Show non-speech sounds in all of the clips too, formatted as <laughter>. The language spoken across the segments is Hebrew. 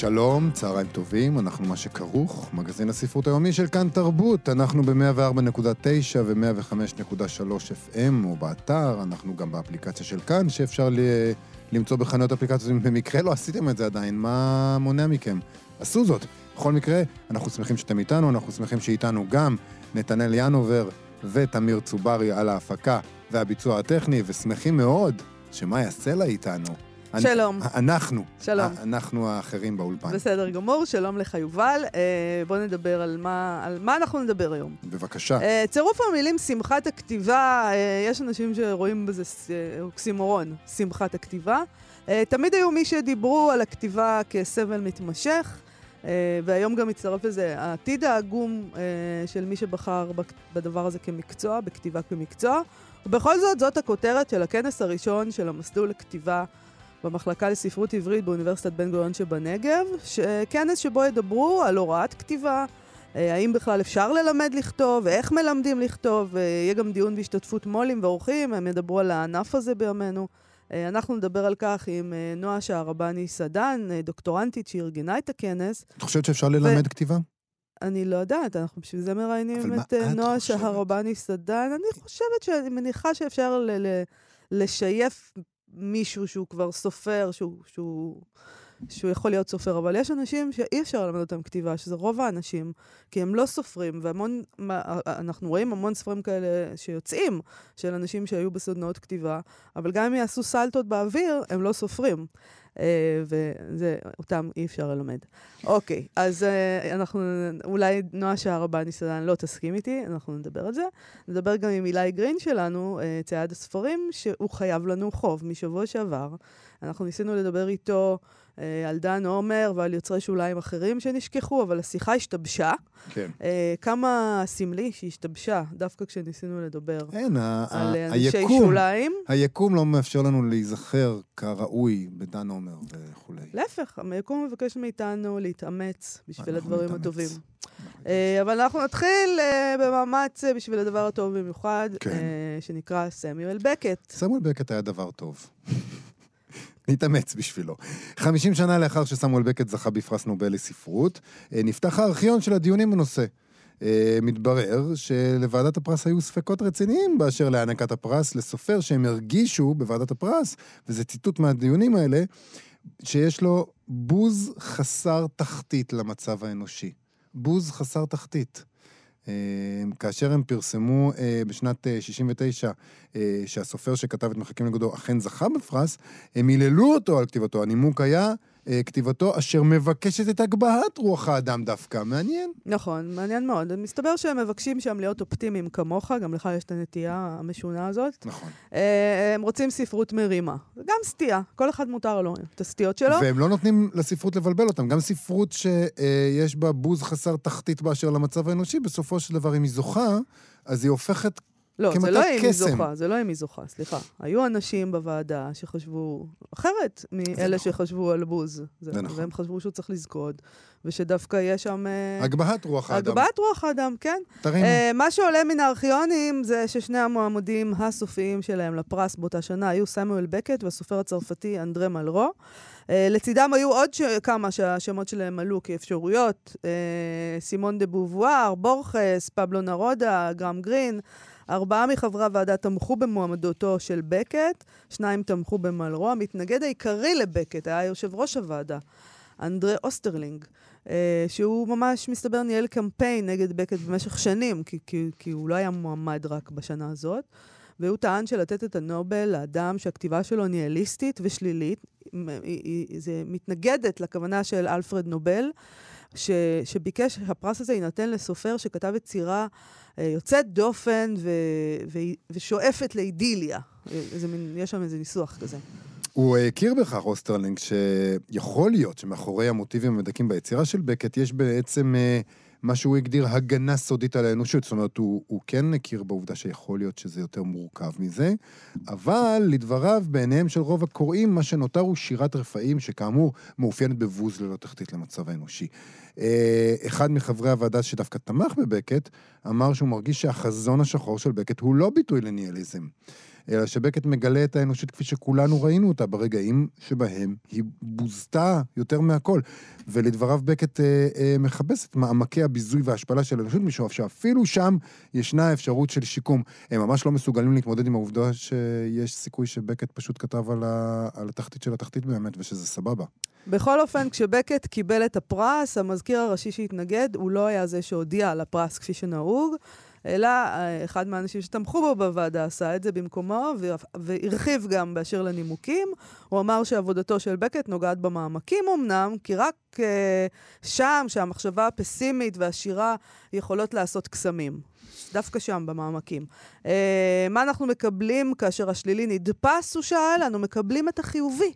שלום, צהריים טובים, אנחנו מה שכרוך, מגזין הספרות היומי של כאן תרבות. אנחנו ב-104.9 ו-105.3 FM, או באתר, אנחנו גם באפליקציה של כאן, שאפשר ל... למצוא בחנויות אפליקציות. אם במקרה לא עשיתם את זה עדיין, מה מונע מכם? עשו זאת. בכל מקרה, אנחנו שמחים שאתם איתנו, אנחנו שמחים שאיתנו גם נתנאל ינובר ותמיר צוברי על ההפקה והביצוע הטכני, ושמחים מאוד יעשה לה איתנו. שלום. אנחנו. שלום. אנחנו האחרים באולפן. בסדר גמור, שלום לך יובל. אה, בוא נדבר על מה, על מה אנחנו נדבר היום. בבקשה. אה, צירוף המילים שמחת הכתיבה, אה, יש אנשים שרואים בזה אוקסימורון, שמחת הכתיבה. תמיד היו מי שדיברו על הכתיבה כסבל מתמשך. Uh, והיום גם מצטרף לזה העתיד העגום uh, של מי שבחר בדבר הזה כמקצוע, בכתיבה כמקצוע. ובכל זאת, זאת הכותרת של הכנס הראשון של המסלול לכתיבה במחלקה לספרות עברית באוניברסיטת בן גוריון שבנגב, כנס שבו ידברו על הוראת כתיבה, אה, האם בכלל אפשר ללמד לכתוב, איך מלמדים לכתוב, אה, יהיה גם דיון בהשתתפות מו"לים ואורחים, הם ידברו על הענף הזה בימינו. אה, אנחנו נדבר על כך עם נועה שערבני סדן, דוקטורנטית שארגנה את הכנס. את חושבת שאפשר ללמד ו... כתיבה? אני לא יודעת, אנחנו בשביל זה מראיינים את נועה שהרבני סדן. אני חושבת שאני מניחה שאפשר ל- ל- לשייף מישהו שהוא כבר סופר, שהוא, שהוא, שהוא יכול להיות סופר, אבל יש אנשים שאי אפשר ללמד אותם כתיבה, שזה רוב האנשים, כי הם לא סופרים, והמון, אנחנו רואים המון ספרים כאלה שיוצאים, של אנשים שהיו בסדנאות כתיבה, אבל גם אם יעשו סלטות באוויר, הם לא סופרים. אה, ואותם אי אפשר ללמד. אוקיי, אז אה, אנחנו, אולי נועה שערבני סדן לא תסכים איתי, אנחנו נדבר על זה. נדבר גם עם אילי גרין שלנו, אה, צייד הספרים, שהוא חייב לנו חוב משבוע שעבר. אנחנו ניסינו לדבר איתו על דן עומר ועל יוצרי שוליים אחרים שנשכחו, אבל השיחה השתבשה. כן. אה, כמה סמלי שהיא השתבשה, דווקא כשניסינו לדבר אין, על אנשי היקום, שוליים. היקום לא מאפשר לנו להיזכר כראוי בדן עומר וכולי. להפך, היקום מבקש מאיתנו להתאמץ בשביל הדברים הטובים. אה, אבל אנחנו נתחיל במאמץ בשביל הדבר הטוב במיוחד, כן. שנקרא סמיואל בקט. סמיואל בקט היה דבר טוב. נתאמץ בשבילו. 50 שנה לאחר שסמואל בקט זכה בפרס נובל לספרות, אה, נפתח הארכיון של הדיונים בנושא. אה, מתברר שלוועדת הפרס היו ספקות רציניים באשר להענקת הפרס לסופר שהם הרגישו בוועדת הפרס, וזה ציטוט מהדיונים האלה, שיש לו בוז חסר תחתית למצב האנושי. בוז חסר תחתית. אה, כאשר הם פרסמו אה, בשנת 69 אה, שהסופר שכתב את מחכים לגודו אכן זכה בפרס, הם היללו אותו על כתיבתו. הנימוק היה כתיבתו אשר מבקשת את הגבהת רוח האדם דווקא. מעניין. נכון, מעניין מאוד. מסתבר שהם מבקשים שם להיות אופטימיים כמוך, גם לך יש את הנטייה המשונה הזאת. נכון. הם רוצים ספרות מרימה. גם סטייה, כל אחד מותר לו את הסטיות שלו. והם לא נותנים לספרות לבלבל אותם. גם ספרות שיש בה בוז חסר תחתית באשר למצב האנושי, בסופו של דבר, אם היא זוכה, אז היא הופכת לא, זה לא אם היא זוכה, זה לא אם היא זוכה, סליחה. היו אנשים בוועדה שחשבו אחרת מאלה נכון. שחשבו על בוז. זה נכון. והם חשבו שהוא צריך לזכות, ושדווקא יש שם... אה, הגבהת רוח האדם. הגבהת רוח האדם, כן. תרימו. Uh, מה שעולה מן הארכיונים זה ששני המועמדים הסופיים שלהם לפרס באותה שנה היו סמואל בקט והסופר הצרפתי אנדרה מלרו. Uh, לצידם היו עוד ש... כמה שהשמות שלהם עלו כאפשרויות, uh, סימון דה בובואר, בורחס, פבלו נרודה, גרהם גרין. ארבעה מחברי הוועדה תמכו במועמדותו של בקט, שניים תמכו במלרו. המתנגד העיקרי לבקט היה יושב ראש הוועדה, אנדרה אוסטרלינג, אה, שהוא ממש, מסתבר, ניהל קמפיין נגד בקט במשך שנים, כי, כי, כי הוא לא היה מועמד רק בשנה הזאת. והוא טען שלתת את הנובל לאדם שהכתיבה שלו ניהליסטית ושלילית, זה מתנגדת לכוונה של אלפרד נובל, ש, שביקש שהפרס הזה יינתן לסופר שכתב יצירה יוצאת דופן ו, ו, ושואפת לאידיליה. איזה מין, יש שם איזה ניסוח כזה. הוא הכיר בכך, אוסטרלינג, שיכול להיות שמאחורי המוטיבים המדכאים ביצירה של בקט יש בעצם אה, מה שהוא הגדיר הגנה סודית על האנושות. זאת אומרת, הוא, הוא כן הכיר בעובדה שיכול להיות שזה יותר מורכב מזה, אבל לדבריו, בעיניהם של רוב הקוראים, מה שנותר הוא שירת רפאים, שכאמור מאופיינת בבוז ללא תחתית למצב האנושי. אה, אחד מחברי הוועדה שדווקא תמך בבקט, אמר שהוא מרגיש שהחזון השחור של בקט הוא לא ביטוי לניהליזם. אלא שבקט מגלה את האנושות כפי שכולנו ראינו אותה ברגעים שבהם היא בוזתה יותר מהכל. ולדבריו בקט אה, אה, מכבס את מעמקי הביזוי וההשפלה של האנושות, משום שאפילו שם ישנה אפשרות של שיקום. הם ממש לא מסוגלים להתמודד עם העובדה שיש סיכוי שבקט פשוט כתב על, ה, על התחתית של התחתית באמת, ושזה סבבה. בכל אופן, כשבקט קיבל את הפרס, המזכיר הראשי שהתנגד, הוא לא היה זה שהודיע על הפרס כפי שנהוג. אלא אה, אחד מהאנשים שתמכו בו בוועדה עשה את זה במקומו, והרחיב גם באשר לנימוקים. הוא אמר שעבודתו של בקט נוגעת במעמקים אמנם, כי רק uh, שם, שהמחשבה הפסימית והשירה יכולות לעשות קסמים. דווקא שם, במעמקים. Uh, מה אנחנו מקבלים כאשר השלילי נדפס, הוא שאל? אנו מקבלים את החיובי.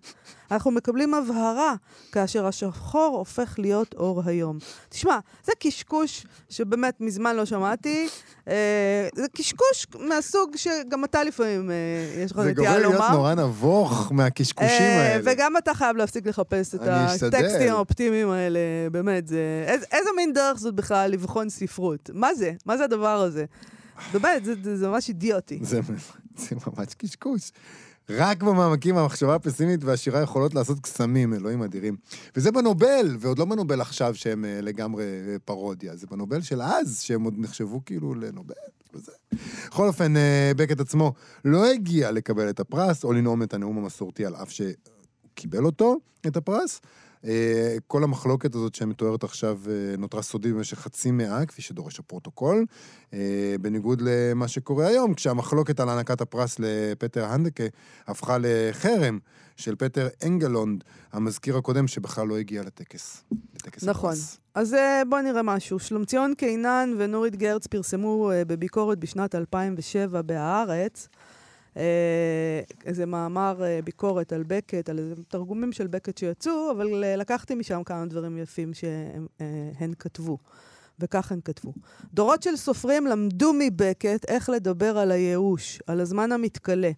אנחנו מקבלים הבהרה כאשר השחור הופך להיות אור היום. תשמע, זה קשקוש שבאמת מזמן לא שמעתי. Uh, זה קשקוש מהסוג שגם אתה לפעמים uh, יש לך נטייה לומר. זה גורם להיות נורא נבוך מהקשקושים uh, האלה. וגם אתה חייב להפסיק לחפש את הטקסטים האופטימיים האלה. באמת, זה... איזה, איזה מין דרך זאת בכלל לבחון ספרות? מה זה? מה זה הדבר הזה? באמת, זה, זה, זה ממש אידיוטי. זה, <laughs> זה ממש קשקוש. רק במעמקים המחשבה הפסימית והשירה יכולות לעשות קסמים, אלוהים אדירים. וזה בנובל, ועוד לא בנובל עכשיו שהם uh, לגמרי uh, פרודיה, זה בנובל של אז, שהם עוד נחשבו כאילו לנובל. בכל אופן, uh, בקט עצמו לא הגיע לקבל את הפרס, או לנאום את הנאום המסורתי על אף שקיבל אותו, את הפרס. אה, כל המחלוקת הזאת שמתוארת עכשיו אה, נותרה סודית במשך חצי מאה, כפי שדורש הפרוטוקול, אה, בניגוד למה שקורה היום, כשהמחלוקת על הענקת הפרס לפטר הנדקה הפכה לחרם של פטר אנגלונד, המזכיר הקודם שבכלל לא הגיע לטקס. לטקס נכון. הפרס. אז בואו נראה משהו. שלומציון קינן ונורית גרץ פרסמו בביקורת בשנת 2007 ב"הארץ", איזה מאמר אה, ביקורת על בקט, על איזה תרגומים של בקט שיצאו, אבל אה, לקחתי משם כמה דברים יפים שהן כתבו. וכך הן כתבו. דורות של סופרים למדו מבקט איך לדבר על הייאוש, על הזמן המתכלה,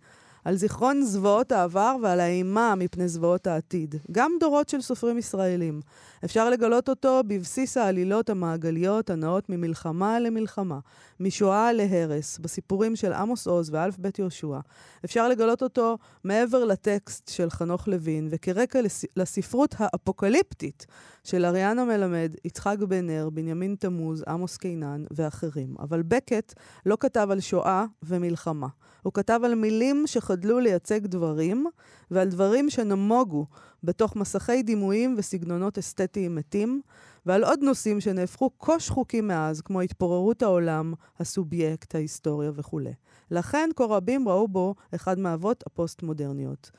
על זיכרון זוועות העבר ועל האימה מפני זוועות העתיד. גם דורות של סופרים ישראלים. אפשר לגלות אותו בבסיס העלילות המעגליות הנעות ממלחמה למלחמה, משואה להרס, בסיפורים של עמוס עוז ואלף בית יהושע. אפשר לגלות אותו מעבר לטקסט של חנוך לוין, וכרקע לספרות האפוקליפטית של אריאנה מלמד, יצחק בן נר, בנימין תמוז, עמוס קינן ואחרים. אבל בקט לא כתב על שואה ומלחמה. הוא כתב על מילים שחדלו לייצג דברים, ועל דברים שנמוגו בתוך מסכי דימויים וסגנונות אסתטיים מתים, ועל עוד נושאים שנהפכו כה שחוקים מאז, כמו התפוררות העולם, הסובייקט, ההיסטוריה וכולי. לכן כה רבים ראו בו אחד מאבות הפוסט-מודרניות.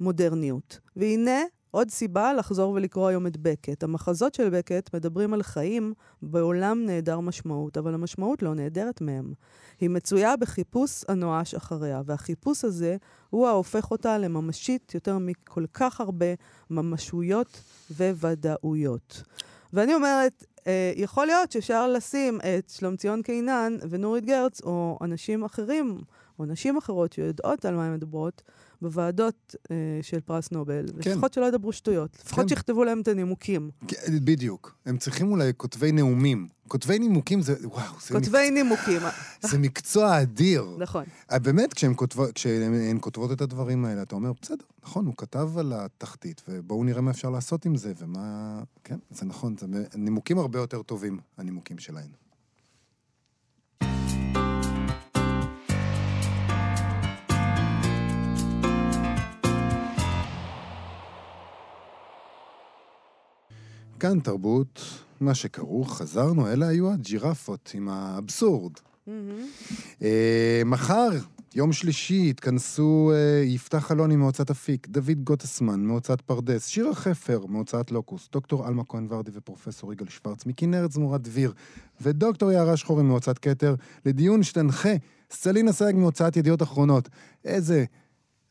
מודרניות. והנה עוד סיבה לחזור ולקרוא היום את בקט. המחזות של בקט מדברים על חיים בעולם נעדר משמעות, אבל המשמעות לא נעדרת מהם. היא מצויה בחיפוש הנואש אחריה, והחיפוש הזה הוא ההופך אותה לממשית יותר מכל כך הרבה ממשויות וודאויות. ואני אומרת, אה, יכול להיות שאפשר לשים את שלומציון קינן ונורית גרץ, או אנשים אחרים, או נשים אחרות שיודעות על מה הן מדברות, בוועדות אה, של פרס נובל, כן. לפחות שלא ידברו שטויות. לפחות כן. שיכתבו להם את הנימוקים. כן, בדיוק. הם צריכים אולי כותבי נאומים. כותבי נימוקים זה, וואו, זה... כותבי מק... נימוקים. <laughs> זה מקצוע אדיר. נכון. אה, באמת, כשהן כותב... כשהן כותבות את הדברים האלה, אתה אומר, בסדר, נכון, הוא כתב על התחתית, ובואו נראה מה אפשר לעשות עם זה, ומה... כן, זה נכון, זה נימוקים הרבה יותר טובים, הנימוקים שלהן. כאן תרבות, מה שכרוך, חזרנו, אלה היו הג'ירפות עם האבסורד. אה, מחר, יום שלישי, התכנסו אה, יפתח אלוני מהוצאת אפיק, דוד גוטסמן מהוצאת פרדס, שירה חפר מהוצאת לוקוס, דוקטור עלמה כהן ורדי ופרופסור יגאל שוורץ מכנרת זמורת דביר, ודוקטור יערה שחורי מהוצאת כתר, לדיון שתנחה סלינה סייג מהוצאת ידיעות אחרונות. איזה...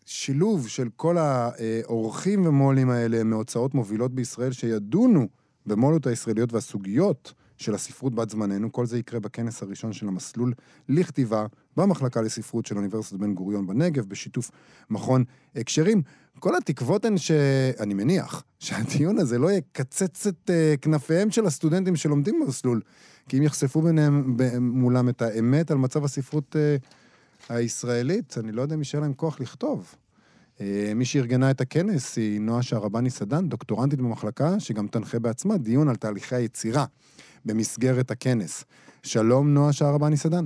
שילוב של כל האורחים ומו"לים האלה מהוצאות מובילות בישראל שידונו במו"לות הישראליות והסוגיות של הספרות בת זמננו. כל זה יקרה בכנס הראשון של המסלול לכתיבה במחלקה לספרות של אוניברסיטת בן גוריון בנגב, בשיתוף מכון הקשרים. כל התקוות הן ש... אני מניח, שהדיון הזה לא יקצץ את uh, כנפיהם של הסטודנטים שלומדים במסלול, כי אם יחשפו ביניהם, מולם את האמת על מצב הספרות uh, הישראלית, אני לא יודע אם יישאר להם כוח לכתוב. אה, מי שארגנה את הכנס היא נועה שערבני סדן, דוקטורנטית במחלקה, שגם תנחה בעצמה דיון על תהליכי היצירה במסגרת הכנס. שלום, נועה שערבני סדן.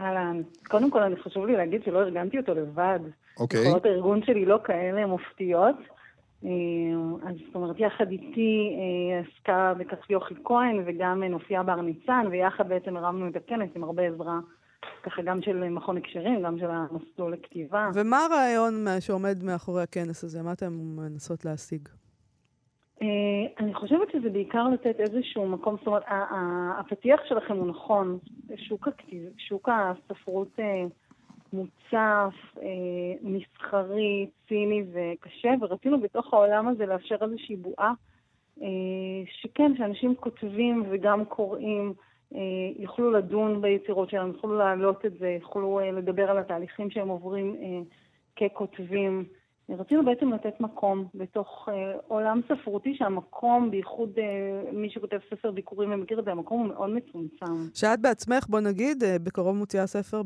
אהלן. קודם כל, אני חשוב לי להגיד שלא ארגנתי אותו לבד. אוקיי. יכולות הארגון שלי לא כאלה מופתיות. אה, אז זאת אומרת, יחד איתי אה, עסקה בכך יוכי כהן וגם נופיה בר ניצן, ויחד בעצם הרמנו את הכנס עם הרבה עזרה ככה גם של מכון הקשרים, גם של המסלול לכתיבה. ומה הרעיון שעומד מאחורי הכנס הזה? מה אתם מנסות להשיג? אה, אני חושבת שזה בעיקר לתת איזשהו מקום, זאת אומרת, הפתיח שלכם הוא נכון. שוק, הכתיב, שוק הספרות אה, מוצף, אה, מסחרי, ציני וקשה, ורצינו בתוך העולם הזה לאפשר איזושהי בועה, שכן, שאנשים כותבים וגם קוראים. אה, יוכלו לדון ביצירות שלהם, יוכלו להעלות את זה, יוכלו אה, לדבר על התהליכים שהם עוברים אה, ככותבים. רצינו בעצם לתת מקום בתוך עולם ספרותי שהמקום, בייחוד מי שכותב ספר ביקורים ומכיר את זה, המקום הוא מאוד מצומצם. שאת בעצמך, בוא נגיד, בקרוב מוציאה ספר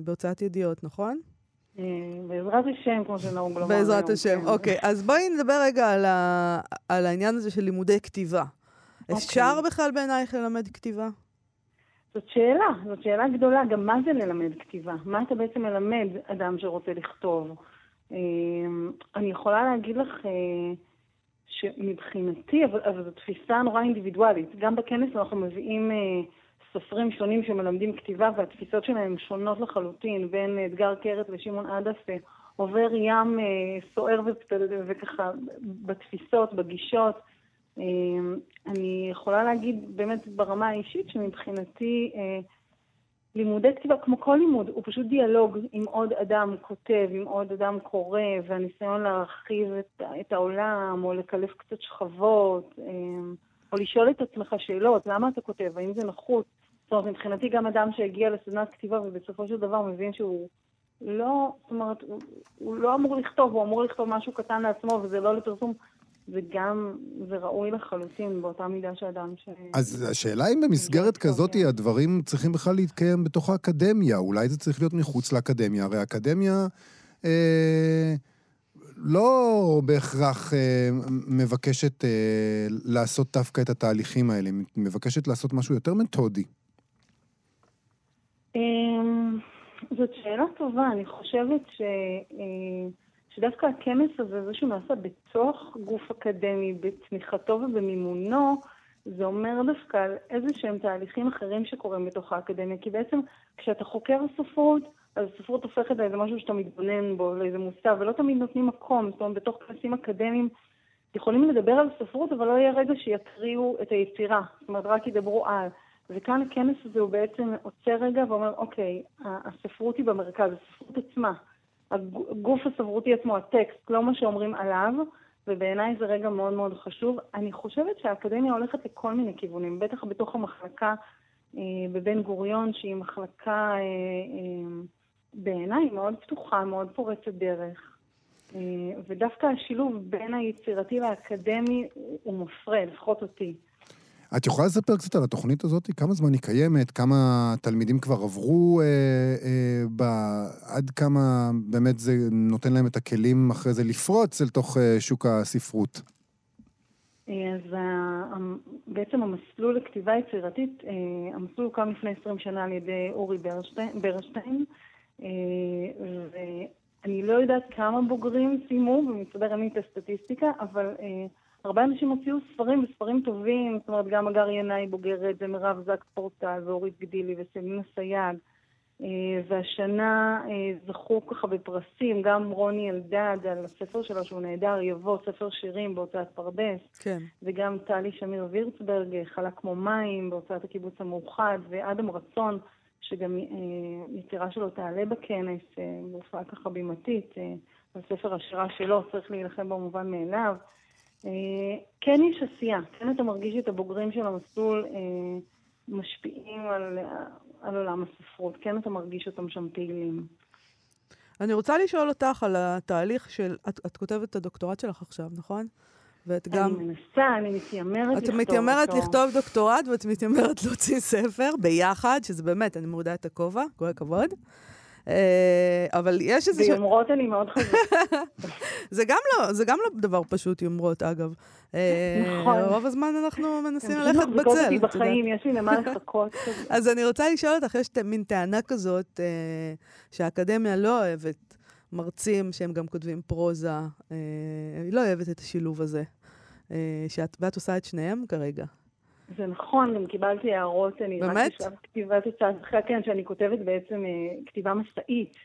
בהוצאת ידיעות, נכון? בעזרת השם, כמו שנהוג לומר היום. בעזרת השם, כן. אוקיי. אז בואי נדבר רגע על, ה... על העניין הזה של לימודי כתיבה. אוקיי. אפשר בכלל בעינייך ללמד כתיבה? זאת שאלה, זאת שאלה גדולה, גם מה זה ללמד כתיבה? מה אתה בעצם מלמד אדם שרוצה לכתוב? אמ, אני יכולה להגיד לך אה, שמבחינתי, אבל, אבל זו תפיסה נורא אינדיבידואלית. גם בכנס אנחנו מביאים אה, סופרים שונים שמלמדים כתיבה, והתפיסות שלהם שונות לחלוטין, בין אתגר קרת ושמעון עדף, אה, עובר ים סוער וככה בתפיסות, בגישות. אני יכולה להגיד באמת ברמה האישית שמבחינתי אה, לימודי כתיבה, כמו כל לימוד, הוא פשוט דיאלוג עם עוד אדם כותב, עם עוד אדם קורא, והניסיון להרחיב את, את העולם, או לקלף קצת שכבות, אמ, או לשאול את עצמך שאלות, למה אתה כותב, האם זה נחוץ? זאת אומרת, מבחינתי גם אדם שהגיע לסדנת כתיבה ובסופו של דבר מבין שהוא לא, זאת אומרת, הוא, הוא לא אמור לכתוב, הוא אמור לכתוב משהו קטן לעצמו וזה לא לפרסום. וגם זה ראוי לחלוטין באותה מידה שאדם ש... אז השאלה אם במסגרת כזאת הדברים צריכים בכלל להתקיים בתוך האקדמיה, אולי זה צריך להיות מחוץ לאקדמיה, הרי האקדמיה אה, לא בהכרח אה, מבקשת אה, לעשות דווקא את התהליכים האלה, מבקשת לעשות משהו יותר מתודי. אה, זאת שאלה טובה, אני חושבת ש... אה, שדווקא הכנס הזה, זה שהוא נעשה בתוך גוף אקדמי, בתמיכתו ובמימונו, זה אומר דווקא על איזה שהם תהליכים אחרים שקורים בתוך האקדמיה. כי בעצם כשאתה חוקר ספרות, אז ספרות הופכת לאיזה משהו שאתה מתבונן בו, לאיזה מושג, ולא תמיד נותנים מקום. זאת אומרת, בתוך כנסים אקדמיים יכולים לדבר על ספרות, אבל לא יהיה רגע שיקריאו את היצירה. זאת אומרת, רק ידברו על. וכאן הכנס הזה הוא בעצם עוצר רגע ואומר, אוקיי, הספרות היא במרכז, הספרות עצמה. הגוף הסברותי עצמו, הטקסט, לא מה שאומרים עליו, ובעיניי זה רגע מאוד מאוד חשוב. אני חושבת שהאקדמיה הולכת לכל מיני כיוונים, בטח בתוך המחלקה אה, בבן גוריון, שהיא מחלקה אה, אה, בעיניי מאוד פתוחה, מאוד פורצת דרך. אה, ודווקא השילוב בין היצירתי לאקדמי הוא מפרה, לפחות אותי. את יכולה לספר קצת על התוכנית הזאת? כמה זמן היא קיימת? כמה תלמידים כבר עברו? אה, אה, ב... עד כמה באמת זה נותן להם את הכלים אחרי זה לפרוץ אל תוך אה, שוק הספרות? אה, אז בעצם המסלול לכתיבה יצירתית, אה, המסלול הוקם לפני 20 שנה על ידי אורי ברנשטיין, אה, ואני לא יודעת כמה בוגרים סיימו, ומסתבר אין לי את הסטטיסטיקה, אבל הרבה אנשים הוציאו ספרים וספרים טובים, זאת אומרת, גם הגר ינאי בוגרת, ומירב זק פורטל, ואורית גידלי, וסלינה סייג. אה, והשנה אה, זכו ככה בפרסים, גם רוני אלדד על הספר שלו שהוא נהדר, יבוא, ספר שירים בהוצאת פרדס. כן. וגם טלי שמיר ורצברג, חלה כמו מים, בהוצאת הקיבוץ המאוחד, ואדם רצון, שגם אה, יצירה שלו תעלה בכנס, בהופעה ככה בימתית, הספר השירה שלו, צריך להילחם במובן מאליו. כן יש עשייה, כן אתה מרגיש את הבוגרים של המסלול אה, משפיעים על, על עולם הספרות. כן אתה מרגיש אותם שם פעילים. אני רוצה לשאול אותך על התהליך של... את, את כותבת את הדוקטורט שלך עכשיו, נכון? ואת גם... אני מנסה, אני מתיימרת לכתוב אותו. את מתיימרת לכתוב דוקטורט ואת מתיימרת <laughs> להוציא ספר ביחד, שזה באמת, אני מורידה את הכובע, כל הכבוד. אה, אבל יש איזה... ביומרות אני מאוד חזקה. <laughs> זה גם לא, זה גם לא דבר פשוט, יומרות, אגב. אה, נכון. רוב הזמן אנחנו מנסים ללכת בצל. הם אותי בחיים, יש לי למה <laughs> לחכות. אז אני רוצה לשאול אותך, יש מין טענה כזאת אה, שהאקדמיה לא אוהבת מרצים שהם גם כותבים פרוזה, היא לא אוהבת את השילוב הזה. ואת עושה את שניהם כרגע. זה נכון, גם קיבלתי הערות, אני באמת? רק בשלב כתיבת הצעת אחרי, כן, שאני כותבת בעצם אה, כתיבה מסעית,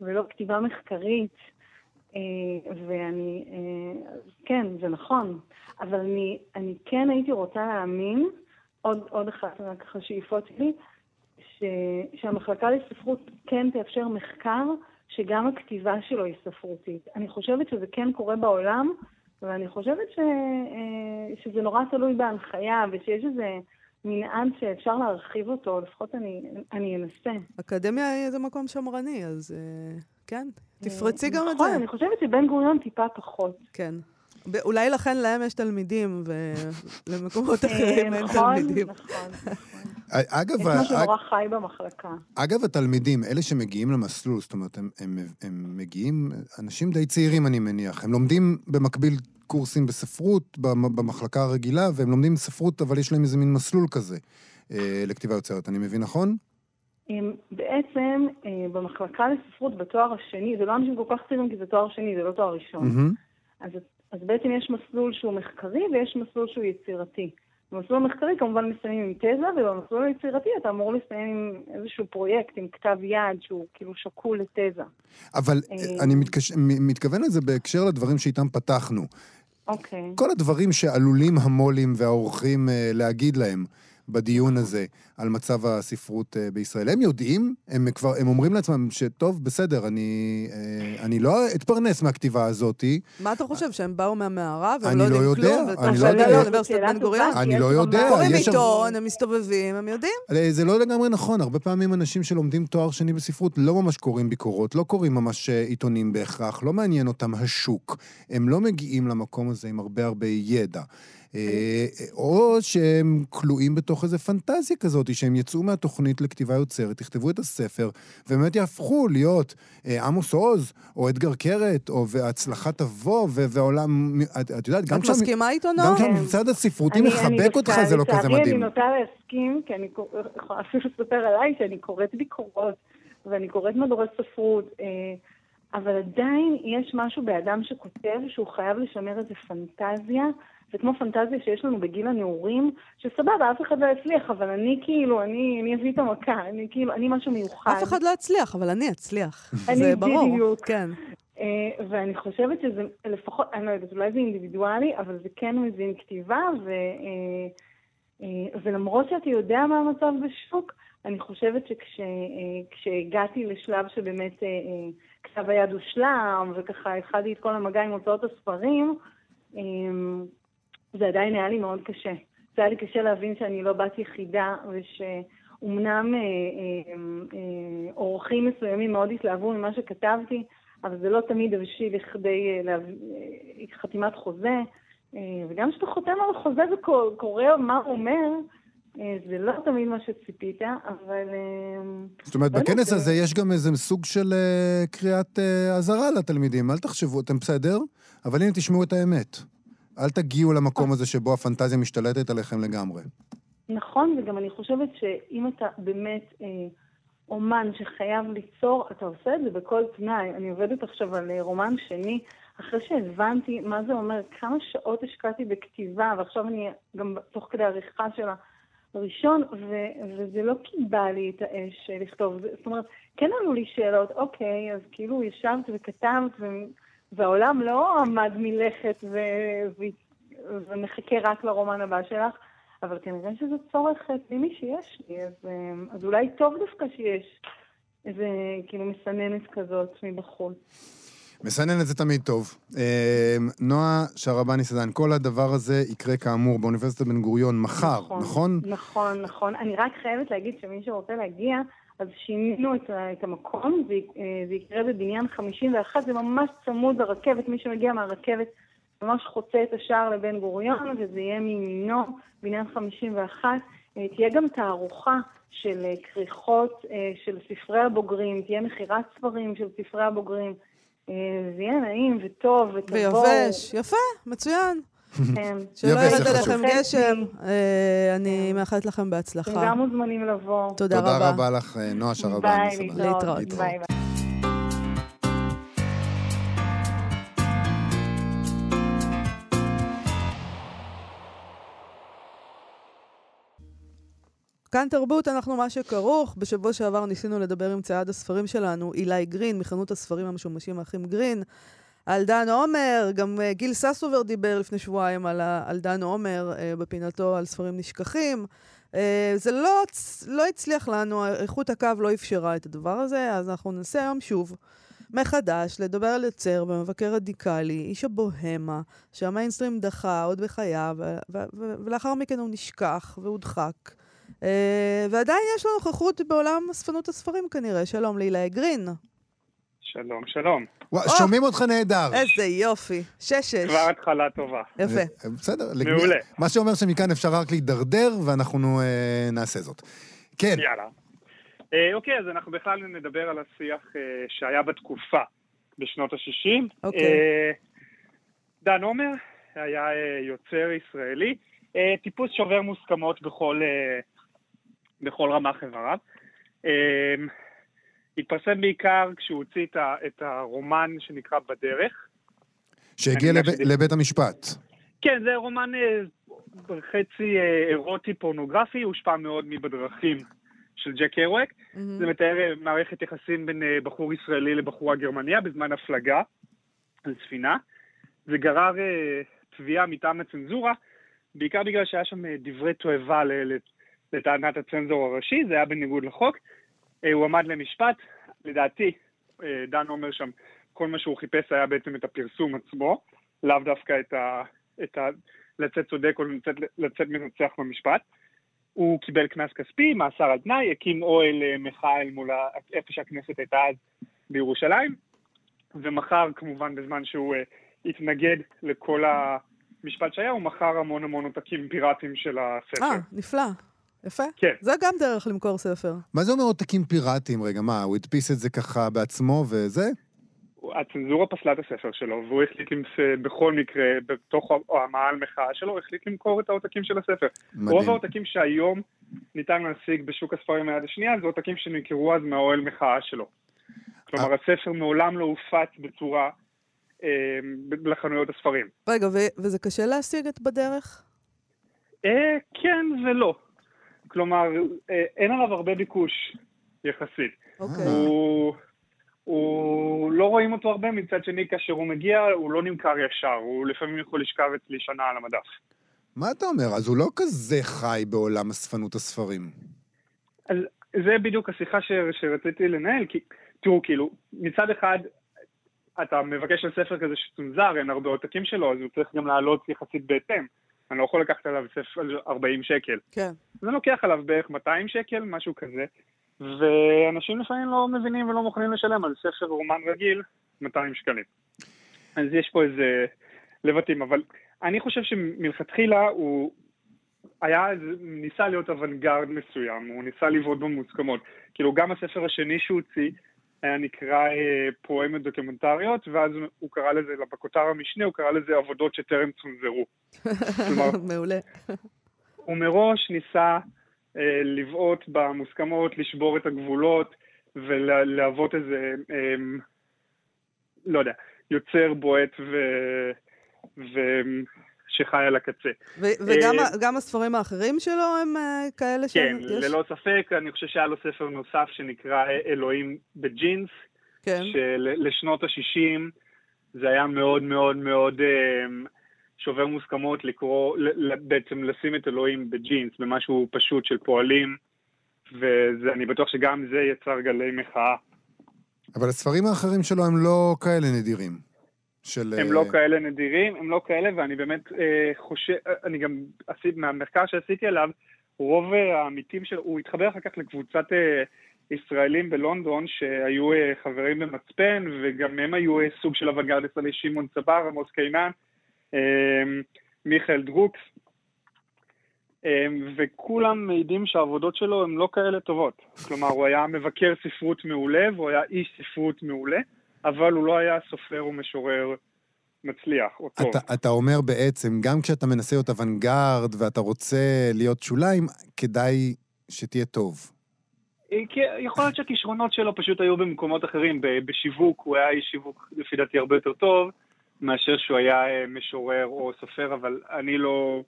ולא כתיבה מחקרית. אה, ואני, אה, כן, זה נכון. אבל אני, אני כן הייתי רוצה להאמין, עוד, עוד אחת רק ככה שאיפות שלי, ש, שהמחלקה לספרות כן תאפשר מחקר שגם הכתיבה שלו היא ספרותית. אני חושבת שזה כן קורה בעולם, ואני חושבת ש, אה, שזה נורא תלוי בהנחיה, ושיש איזה מנעד שאפשר להרחיב אותו, לפחות אני, אני אנסה. אקדמיה זה מקום שמרני, אז אה, כן, תפרצי גם את נכון, זה. נכון, אני חושבת שבן גוריון טיפה פחות. כן. אולי לכן להם יש תלמידים, ולמקומות <laughs> אחרים אין נכון, תלמידים. נכון, נכון. אגב... יש משהו נורא חי במחלקה. אגב, התלמידים, אלה שמגיעים למסלול, זאת אומרת, הם, הם, הם מגיעים, אנשים די צעירים, אני מניח, הם לומדים במקביל קורסים בספרות במחלקה הרגילה, והם לומדים ספרות, אבל יש להם איזה מין מסלול כזה אה, לכתיבה יוצרת. אני מבין נכון? בעצם, אה, במחלקה לספרות בתואר השני, זה לא אנשים כל כך צעירים כי זה תואר שני, זה לא תואר ראשון. Mm-hmm. אז, אז בעצם יש מסלול שהוא מחקרי ויש מסלול שהוא יצירתי. במסלול המחקרי כמובן מסיימים עם תזה, ובמסלול היצירתי אתה אמור לסיים עם איזשהו פרויקט, עם כתב יד שהוא כאילו שקול לתזה. אבל אה, אני מתקש... מתכוון לזה בהקשר לדברים שאיתם פתחנו. אוקיי. כל הדברים שעלולים המו"לים והאורחים אה, להגיד להם. בדיון הזה על מצב הספרות אה, בישראל. הם יודעים, הם כבר, הם אומרים לעצמם שטוב, בסדר, אני, אה, אני לא אתפרנס מהכתיבה הזאת. מה אתה חושב, שהם באו מהמערה והם לא יודעים יודע, כלום? אני לא יודע. לאוניברסיטת בן גוריון? אני לא יודע. קוראים עיתון, הם מסתובבים, הם יודעים? אה, זה לא לגמרי נכון. הרבה פעמים אנשים שלומדים תואר שני בספרות לא ממש קוראים ביקורות, לא קוראים ממש עיתונים בהכרח, לא מעניין אותם השוק. הם לא מגיעים למקום הזה עם הרבה הרבה ידע. אה, או שהם כלואים בתוך איזה פנטזיה כזאת, שהם יצאו מהתוכנית לכתיבה יוצרת, יכתבו את הספר, ובאמת יהפכו להיות אה, עמוס עוז, או אדגר קרת, או והצלחה תבוא, והעולם, את, יודעת, גם כשהמ... את מסכימה איתו, נועה? גם כשהממסד הספרותי מחבק אותך, זה לא כזה מדהים. אני נוטה להסכים, כי אני יכולה אפילו לספר עליי שאני קוראת ביקורות, ואני קוראת מדורי ספרות. אה, אבל עדיין יש משהו באדם שכותב שהוא חייב לשמר איזה פנטזיה זה כמו פנטזיה שיש לנו בגיל הנעורים, שסבבה, אף אחד לא יצליח, אבל אני כאילו, אני, אני אביא את המכה, אני כאילו, אני משהו מיוחד. אף אחד לא יצליח, אבל אני אצליח. זה ברור. אני בדיוק. כן. Uh, ואני חושבת שזה לפחות, אני לא יודעת, אולי זה אינדיבידואלי, אבל זה כן מזין כתיבה, ו, uh, uh, ולמרות שאתה יודע מה המצב בשוק, אני חושבת שכשהגעתי uh, לשלב שבאמת uh, uh, כתב היד הושלם, וככה התחלתי את כל המגע עם הוצאות הספרים, um, זה עדיין היה לי מאוד קשה. זה היה לי קשה להבין שאני לא בת יחידה, ושאומנם אה, אה, אה, אורחים מסוימים מאוד התלהבו ממה שכתבתי, אבל זה לא תמיד הבשיל לכדי חתימת חוזה. וגם כשאתה חותם על החוזה וקורא מה הוא אומר, זה לא תמיד מה שציפית, אבל... זאת אומרת, בכנס הזה יש גם איזה סוג של קריאת אזהרה לתלמידים. אל תחשבו, אתם בסדר, אבל הנה תשמעו את האמת. אל תגיעו למקום הזה שבו הפנטזיה משתלטת עליכם לגמרי. נכון, וגם אני חושבת שאם אתה באמת אה, אומן שחייב ליצור, אתה עושה את זה בכל תנאי. אני עובדת עכשיו על אה, רומן שני, אחרי שהבנתי מה זה אומר, כמה שעות השקעתי בכתיבה, ועכשיו אני גם תוך כדי עריכה של הראשון, ו- וזה לא קיבע לי את האש אה, לכתוב. זאת אומרת, כן עלו לי שאלות, אוקיי, אז כאילו ישבת וכתבת, ו- והעולם לא עמד מלכת ו... ו... ומחכה רק לרומן הבא שלך, אבל כנראה שזה צורך פנימי שיש לי, אז, אה, אז אולי טוב דווקא שיש איזה כאילו מסננת כזאת מבחוץ. מסנן את זה תמיד טוב. אה, נועה שרבני סדן, כל הדבר הזה יקרה כאמור באוניברסיטת בן גוריון מחר, נכון? נכון, נכון. אני רק חייבת להגיד שמי שרוצה להגיע, אז שינינו את, את המקום, זה, אה, זה יקרה בבניין 51, זה ממש צמוד לרכבת, מי שמגיע מהרכבת ממש חוצה את השער לבן גוריון, וזה יהיה מימינו, בניין 51. אה, תהיה גם תערוכה של כריכות של ספרי הבוגרים, תהיה מכירת ספרים של ספרי הבוגרים. אה, זה יהיה נעים וטוב ותבואו. ויבש, יפה, מצוין. כן. שלא ירד עליכם. גשם. אה, אני מאחלת לכם אתם בהצלחה. גם מוזמנים לבוא. תודה תודה רבה. רבה לך, אה, נועה שרבני ביי. להתראות. כאן תרבות, אנחנו מה שכרוך. בשבוע שעבר ניסינו לדבר עם צייד הספרים שלנו, אילי גרין, מחנות הספרים המשומשים האחים גרין, על דן עומר, גם אה, גיל ססובר דיבר לפני שבועיים על, על דן עומר אה, בפינתו על ספרים נשכחים. אה, זה לא, לא הצליח לנו, איכות הקו לא אפשרה את הדבר הזה, אז אנחנו ננסה היום שוב. מחדש, לדבר על יוצר ומבקר רדיקלי, איש הבוהמה, שהמיינסטרים דחה עוד בחייו, ולאחר מכן הוא נשכח והודחק. Uh, ועדיין יש לו נוכחות בעולם אספנות הספרים כנראה. שלום לילה גרין. שלום, שלום. וואו, או! שומעים אותך נהדר. איזה יופי. שש-שש. כבר התחלה טובה. יפה. אה, בסדר. מעולה. מה שאומר שמכאן אפשר רק להידרדר, ואנחנו אה, נעשה זאת. כן, יאללה. אה, אוקיי, אז אנחנו בכלל נדבר על השיח אה, שהיה בתקופה בשנות ה-60. אוקיי. אה, דן עומר היה אה, יוצר ישראלי, אה, טיפוס שובר מוסכמות בכל, אה, בכל רמ"ח איבריו. אה, התפרסם בעיקר כשהוא הוציא את, הרומן שנקרא בדרך. שהגיע לב- שזה- לבית המשפט. כן, זה רומן אה, חצי אה, אירוטי פורנוגרפי, הושפע מאוד מבדרכים של ג'ק קרווק. מהמם. זה מתאר אה, מערכת יחסים בין בחור ישראלי לבחורה גרמניה בזמן הפלגה על ספינה. זה גרר תביעה מטעם הצנזורה, בעיקר בגלל שהיה שם דברי תועבה לטענת הצנזור הראשי, זה היה בניגוד לחוק. אה, הוא עמד למשפט, לדעתי, אה, דן אומר שם, כל מה שהוא חיפש היה בעצם את הפרסום עצמו, לאו דווקא את ה... את ה לצאת צודק או לצאת, לצאת מנצח במשפט. הוא קיבל קנס כספי, מאסר על תנאי, הקים אוהל אה, מחאה אל מול איפה שהכנסת הייתה אז בירושלים, ומכר כמובן בזמן שהוא התנגד לכל המשפט שהיה, הוא מכר המון המון עותקים פיראטיים של הספר. אה, נפלא. יפה. כן. זה גם דרך למכור ספר. מה זה אומר עותקים פיראטיים? רגע, מה, הוא הדפיס את זה ככה בעצמו וזה? הצנזורה פסלה את הספר שלו, והוא החליט למס... בכל מקרה, בתוך המאהל מחאה שלו, הוא החליט למכור את העותקים של הספר. רוב מדהים. העותקים שהיום ניתן להשיג בשוק הספרים מיד השנייה, זה עותקים שנמכרו אז מהאוהל מחאה שלו. כלומר, הספר מעולם לא הופץ בצורה אה, לחנויות הספרים. רגע, ו- וזה קשה להשיג את בדרך? אה, כן ולא. כלומר, אה, אין עליו הרבה ביקוש, יחסית. אוקיי. הוא, הוא לא רואים אותו הרבה, מצד שני, כאשר הוא מגיע, הוא לא נמכר ישר, הוא לפעמים יכול לשכב אצלי שנה על המדף. מה אתה אומר? אז הוא לא כזה חי בעולם אספנות הספרים. אז זה בדיוק השיחה ש, שרציתי לנהל, כי תראו, כאילו, מצד אחד, אתה מבקש על ספר כזה שצונזר, אין הרבה עותקים שלו, אז הוא צריך גם לעלות יחסית בהתאם. אני לא יכול לקחת עליו ספר על 40 שקל. כן. אז אני לוקח עליו בערך 200 שקל, משהו כזה, ואנשים לפעמים לא מבינים ולא מוכנים לשלם על ספר רומן רגיל 200 שקלים. אז יש פה איזה לבטים, אבל אני חושב שמלכתחילה הוא היה, ניסה להיות אוונגרד מסוים, הוא ניסה לבעוט במוסכמות. כאילו גם הספר השני שהוא הוציא היה נקרא אה, פואמות דוקומנטריות, ואז הוא- הוא קרא לזה, בכותר המשנה הוא קרא לזה עבודות שטרם צונזרו. <laughs> כלומר, מעולה. הוא מראש ניסה אה, לבעוט במוסכמות, לשבור את הגבולות ולהוות איזה, אה, לא יודע, יוצר בועט ו... ו... שחי על הקצה. ו- וגם אה, ה- גם הספרים האחרים שלו הם אה, כאלה ש... כן, ללא ספק, אני חושב שהיה לו ספר נוסף שנקרא אלוהים בג'ינס, כן. שלשנות ה-60 זה היה מאוד מאוד מאוד אה, שובר מוסכמות לקרוא, בעצם לשים את אלוהים בג'ינס, במשהו פשוט של פועלים, ואני בטוח שגם זה יצר גלי מחאה אבל הספרים האחרים שלו הם לא כאלה נדירים. של... הם אה, לא כאלה נדירים, הם לא כאלה, ואני באמת אה, חושב, אני גם מהמחקר שעשיתי עליו, רוב העמיתים שלו, הוא התחבר אחר כך לקבוצת אה, ישראלים בלונדון שהיו אה, חברים במצפן, וגם הם היו אה, סוג של אוונגרד ישראלי, שמעון צבר, עמוס קינן, אה, מיכאל דרוקס, אה, וכולם מעידים שהעבודות שלו הן לא כאלה טובות. כלומר, הוא היה מבקר ספרות מעולה, והוא היה איש ספרות מעולה, אבל הוא לא היה סופר ומשורר מצליח או טוב. אתה, אתה אומר בעצם, גם כשאתה מנסה להיות אוונגרד ואתה רוצה להיות שוליים, כדאי שתהיה טוב. אה, כי יכול להיות שהכישרונות שלו פשוט היו במקומות אחרים. בשיווק הוא היה איש שיווק לפי דעתי הרבה יותר טוב מאשר שהוא היה אה, משורר או סופר, אבל אני לא,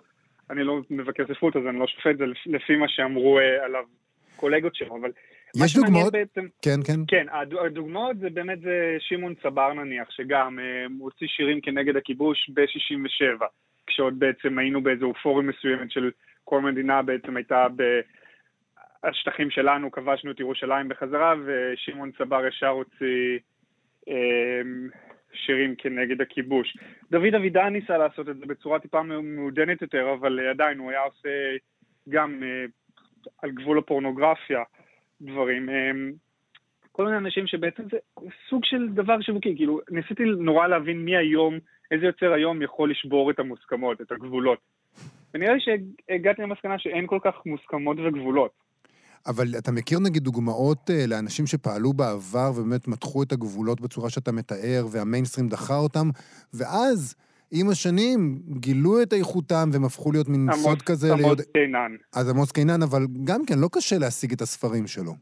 אני לא מבקר ספרות, אז אני לא שופט, זה לפ- לפי מה שאמרו אה, עליו קולגות שלו, אבל... יש דוגמאות? בעצם, כן, כן. כן, הד- הדוגמאות זה באמת זה שמעון צבר נניח, שגם אה, הוציא שירים כנגד הכיבוש ב-67, כשעוד בעצם היינו באיזו אופוריה מסוימת של כל מדינה בעצם הייתה בשטחים שלנו, כבשנו את ירושלים בחזרה, ושמעון צבר ישר הוציא אה, שירים כנגד הכיבוש. דוד אבידן ניסה לעשות את זה בצורה טיפה מעודנת יותר, אבל אה, עדיין הוא היה עושה גם אה, על גבול הפורנוגרפיה דברים. כל מיני אנשים שבעצם זה סוג של דבר שיווקי, כאילו ניסיתי נורא להבין מי היום, איזה יוצר היום יכול לשבור את המוסכמות, את הגבולות. ונראה לי שהגעתי למסקנה שאין כל כך מוסכמות וגבולות. אבל אתה מכיר נגיד דוגמאות אה, לאנשים שפעלו בעבר ובאמת מתחו את הגבולות בצורה שאתה מתאר, והמיינסטרים דחה אותם, ואז, עם השנים, גילו את איכותם והם הפכו להיות מין עמוס- סוד כזה. עמוס ליוד... קינן. אז עמוס קינן, אבל גם כן, לא קשה להשיג את הספרים שלו.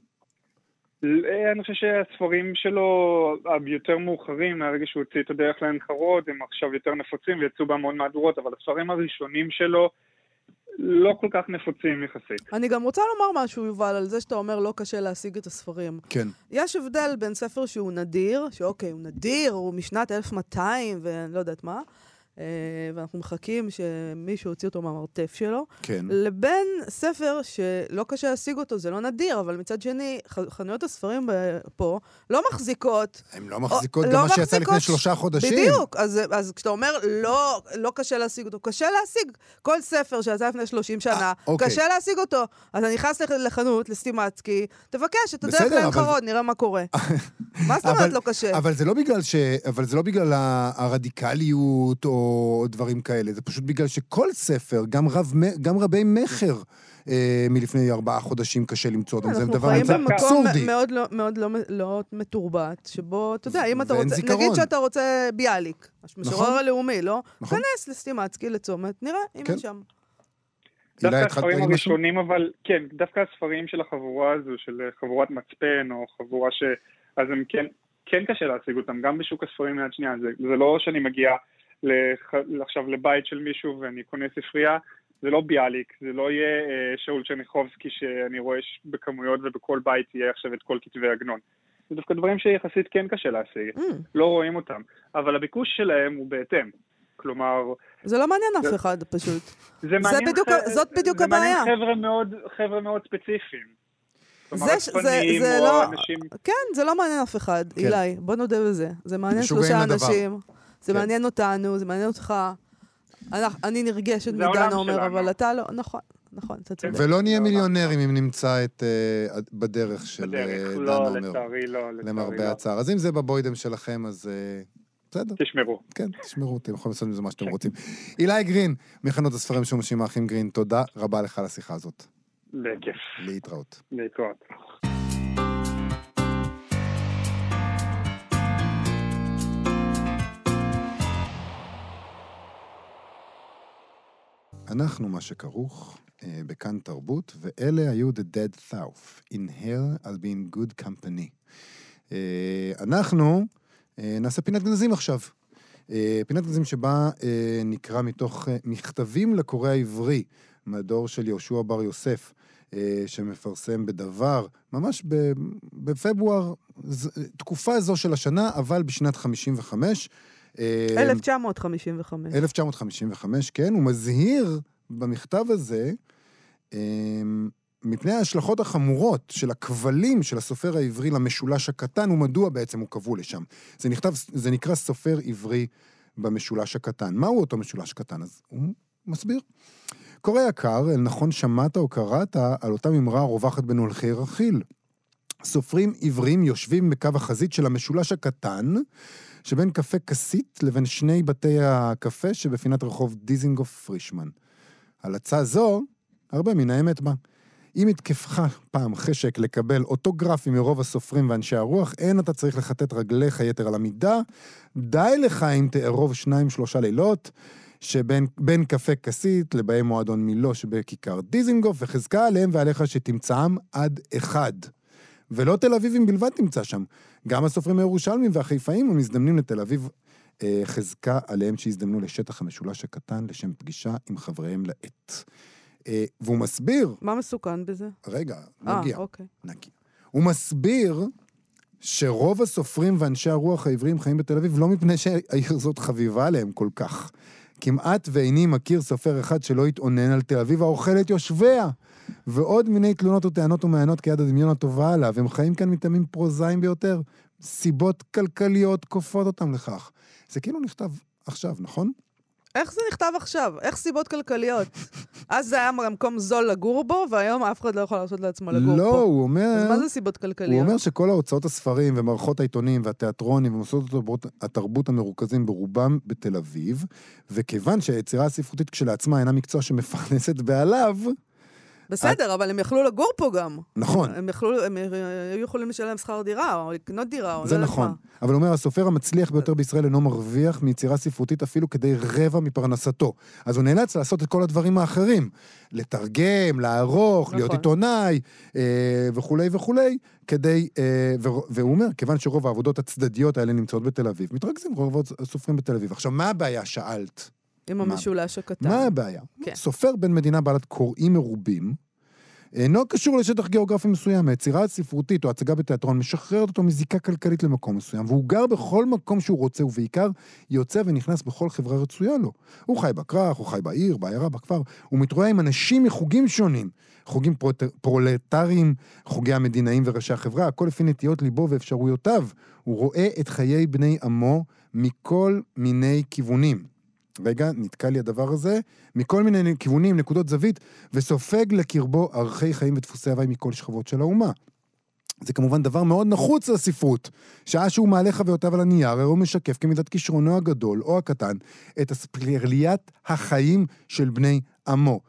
אה, אני חושב שהספרים שלו היותר מאוחרים, מהרגע שהוא הוציא את הדרך להנחרות, הם עכשיו יותר נפוצים ויצאו בהמון מהדורות, אבל הספרים הראשונים שלו לא כל כך נפוצים יחסית. אני גם רוצה לומר משהו, יובל, על זה שאתה אומר לא קשה להשיג את הספרים. כן. יש הבדל בין ספר שהוא נדיר, שאוקיי, הוא נדיר, הוא משנת 1200 ואני לא יודעת מה, ואנחנו מחכים שמישהו יוציא אותו מהמרתף שלו, כן. לבין ספר שלא קשה להשיג אותו, זה לא נדיר, אבל מצד שני, חנויות הספרים פה לא מחזיקות. הן לא מחזיקות או- גם לא מה שיצא מחזיקות לפני ש- שלושה חודשים. בדיוק. אז, אז כשאתה אומר לא, לא קשה להשיג אותו, קשה להשיג. כל ספר שיצא לפני 30 שנה, אה, אוקיי. קשה להשיג אותו. אז אתה נכנס לח- לחנות, לסטימצקי, תבקש את הדרך בסדר, אבל- לעין נראה מה קורה. <laughs> מה זאת אומרת אבל- לא קשה? אבל זה לא בגלל ש... אבל זה לא בגלל הרדיקליות או דברים כאלה, זה פשוט בגלל שכל ספר, גם, רב, גם רבי מכר אה, מלפני ארבעה חודשים קצת למצוא אותם, זה אנחנו דבר חיים קצת במקום אבסורדי. מאוד לא, מאוד לא, לא מתורבת, שבו, אתה יודע, אם אתה רוצה, זיכרון. נגיד שאתה רוצה ביאליק, המשורר נכון. הלאומי, לא? נכון. כנס לסטימצקי לצומת, נראה אם כן. שם. דווקא הספרים? הראשונים, אבל כן, דווקא הספרים של החבורה הזו, של חבורת מצפן, או חבורה ש... אז הם כן, כן קשה להשיג אותם, גם בשוק הספרים מיד שנייה. זה, זה לא שאני מגיע לח... עכשיו לבית של מישהו ואני קונה ספרייה, זה לא ביאליק, זה לא יהיה אה, שאול צ'רניחובסקי שאני רואה ש- בכמויות ובכל בית יהיה עכשיו את כל כתבי עגנון. זה דווקא דברים שיחסית כן קשה להשיג, Mm, לא רואים אותם, אבל הביקוש שלהם הוא בהתאם. כלומר, זה לא מעניין זה- אף אחד פשוט. זה מעניין, בדיוק ח- זאת בדיוק זה מעניין הבעיה. חבר'ה מאוד, חבר'ה מאוד ספציפיים. זה זה- זה לא- אנשים... כן, זה לא מעניין אף אחד, כן. אילי, בוא נודה בזה. זה מעניין שלושה. אנשים, זה כן. מעניין אותנו, זה מעניין אותך. אנחנו- אני נרגשת מדנה אומר, שלנו. אבל אתה לא, נכון, נכון, אתה צודק. ולא נהיה מיליונרים אם נמצא את... אה, בדרך של אה, בדרך, דן לא, עומר. לצערי לא, לצערי למרבה לא. הצער. אז אם זה בבוידם שלכם, אז אה, בסדר. תשמרו. כן, תשמרו, אתם יכולים לעשות עם זה מה שאתם רוצים. אילי גרין, מחנות הספרים שומשים האחים גרין, תודה רבה לך על השיחה הזאת. בכיף, להתראות. להתראות. אנחנו מה שכרוך אה, בכאן תרבות, ואלה היו The Dead South. In here I'll be in good company. אה, אנחנו אה, נעשה פינת גנזים עכשיו. אה, פינת גנזים שבה אה, נקרא מתוך אה, מכתבים לקורא העברי, מהדור של יהושע בר יוסף, אה, שמפרסם בדבר, ממש בפברואר, ז- תקופה זו של השנה, אבל בשנת 55. אה, 1955. 1955, כן, הוא מזהיר במכתב הזה אמ, מפני ההשלכות החמורות של הכבלים של הסופר העברי למשולש הקטן, ומדוע בעצם הוא כבול לשם. זה נכתב, זה נקרא סופר עברי במשולש הקטן. מהו אותו משולש קטן? אז הוא מסביר. קורא יקר, אל נכון שמעת או קראת על אותה מימרה הרווחת בין הולכי רכיל. סופרים עברים יושבים בקו החזית של המשולש הקטן, שבין קפה כסית לבין שני בתי הקפה שבפינת רחוב דיזינגוף פרישמן. הלצה זו, הרבה מן האמת בה. אם יתקפך פעם חשק לקבל אוטוגרפים מרוב הסופרים ואנשי הרוח, אין אתה צריך לכתת רגליך יתר על המידה. די לך אם תערוב שניים שלושה לילות, שבין קפה כסית לבאי מועדון מילו שבכיכר דיזינגוף, וחזקה עליהם ועליך שתמצאם עד אחד. ולא תל אביבים בלבד תמצא שם. גם הסופרים הירושלמים והחיפאים המזדמנים לתל אביב, אה, חזקה עליהם שיזדמנו לשטח המשולש הקטן לשם פגישה עם חבריהם לעת. אה, והוא מסביר... מה מסוכן בזה? רגע, נגיע. אה, אוקיי. נגיע. הוא מסביר שרוב הסופרים ואנשי הרוח העבריים חיים בתל אביב לא מפני שהעיר הזאת חביבה עליהם כל כך. כמעט ואיני מכיר סופר אחד שלא התאונן על תל אביב האוכל את יושביה. ועוד מיני תלונות וטענות ומעיינות כיד הדמיון הטובה עליו. הם חיים כאן מטעמים פרוזאיים ביותר. סיבות כלכליות כופות אותם לכך. זה כאילו נכתב עכשיו, נכון? איך זה נכתב עכשיו? איך סיבות כלכליות? אז זה היה מקום זול לגור בו, והיום אף אחד לא יכול לעשות לעצמו לגור לא, פה. לא, הוא אומר... אז מה זה סיבות כלכליות? הוא אומר שכל ההוצאות הספרים ומערכות העיתונים והתיאטרונים ומוסדות התרבות, התרבות המרוכזים ברובם בתל אביב, וכיוון שהיצירה הספרותית כשלעצמה אינה מקצוע שמפרנסת בעליו, בסדר, אבל הם יכלו לגור פה גם. נכון. הם יכלו, הם היו יכולים לשלם שכר דירה, או לקנות דירה, או לא זה יודעת נכון. מה. אבל הוא אומר, הסופר המצליח ביותר בישראל אינו מרוויח מיצירה ספרותית אפילו כדי רבע מפרנסתו. אז הוא נאלץ לעשות את כל הדברים האחרים. לתרגם, לערוך, נכון. להיות עיתונאי, אה, וכולי וכולי, כדי... אה, והוא אומר, כיוון שרוב העבודות הצדדיות האלה נמצאות בתל אביב, מתרכזים רוב הסופרים בתל אביב. עכשיו, מה הבעיה? שאלת. עם? המשולש הקטן. מה הבעיה? כן. סופר בן מדינה בעלת קוראים מרובים, אינו קשור לשטח גיאוגרפי מסוים. היצירה הספרותית או הצגה בתיאטרון משחררת אותו מזיקה כלכלית למקום מסוים, והוא גר בכל מקום שהוא רוצה, ובעיקר יוצא ונכנס בכל חברה רצויה לו. הוא חי בכרך, הוא חי בעיר, בעיירה, בכפר, הוא מתרועע עם אנשים מחוגים שונים. חוגים פרוט... פרולטריים, חוגי המדינאים וראשי החברה, הכל לפי נטיות ליבו ואפשרויותיו. הוא רואה את חיי בני עמו מכל מיני כיוונים. רגע, נתקע לי הדבר הזה, מכל מיני כיוונים, נקודות זווית, וסופג לקרבו ערכי חיים ודפוסי הוואי מכל שכבות של האומה. זה כמובן דבר מאוד נחוץ לספרות. שעה שהוא מעלה חוויותיו על הנייר, הרי הוא משקף כמידת כישרונו הגדול או הקטן את אספלריית החיים של בני עמו.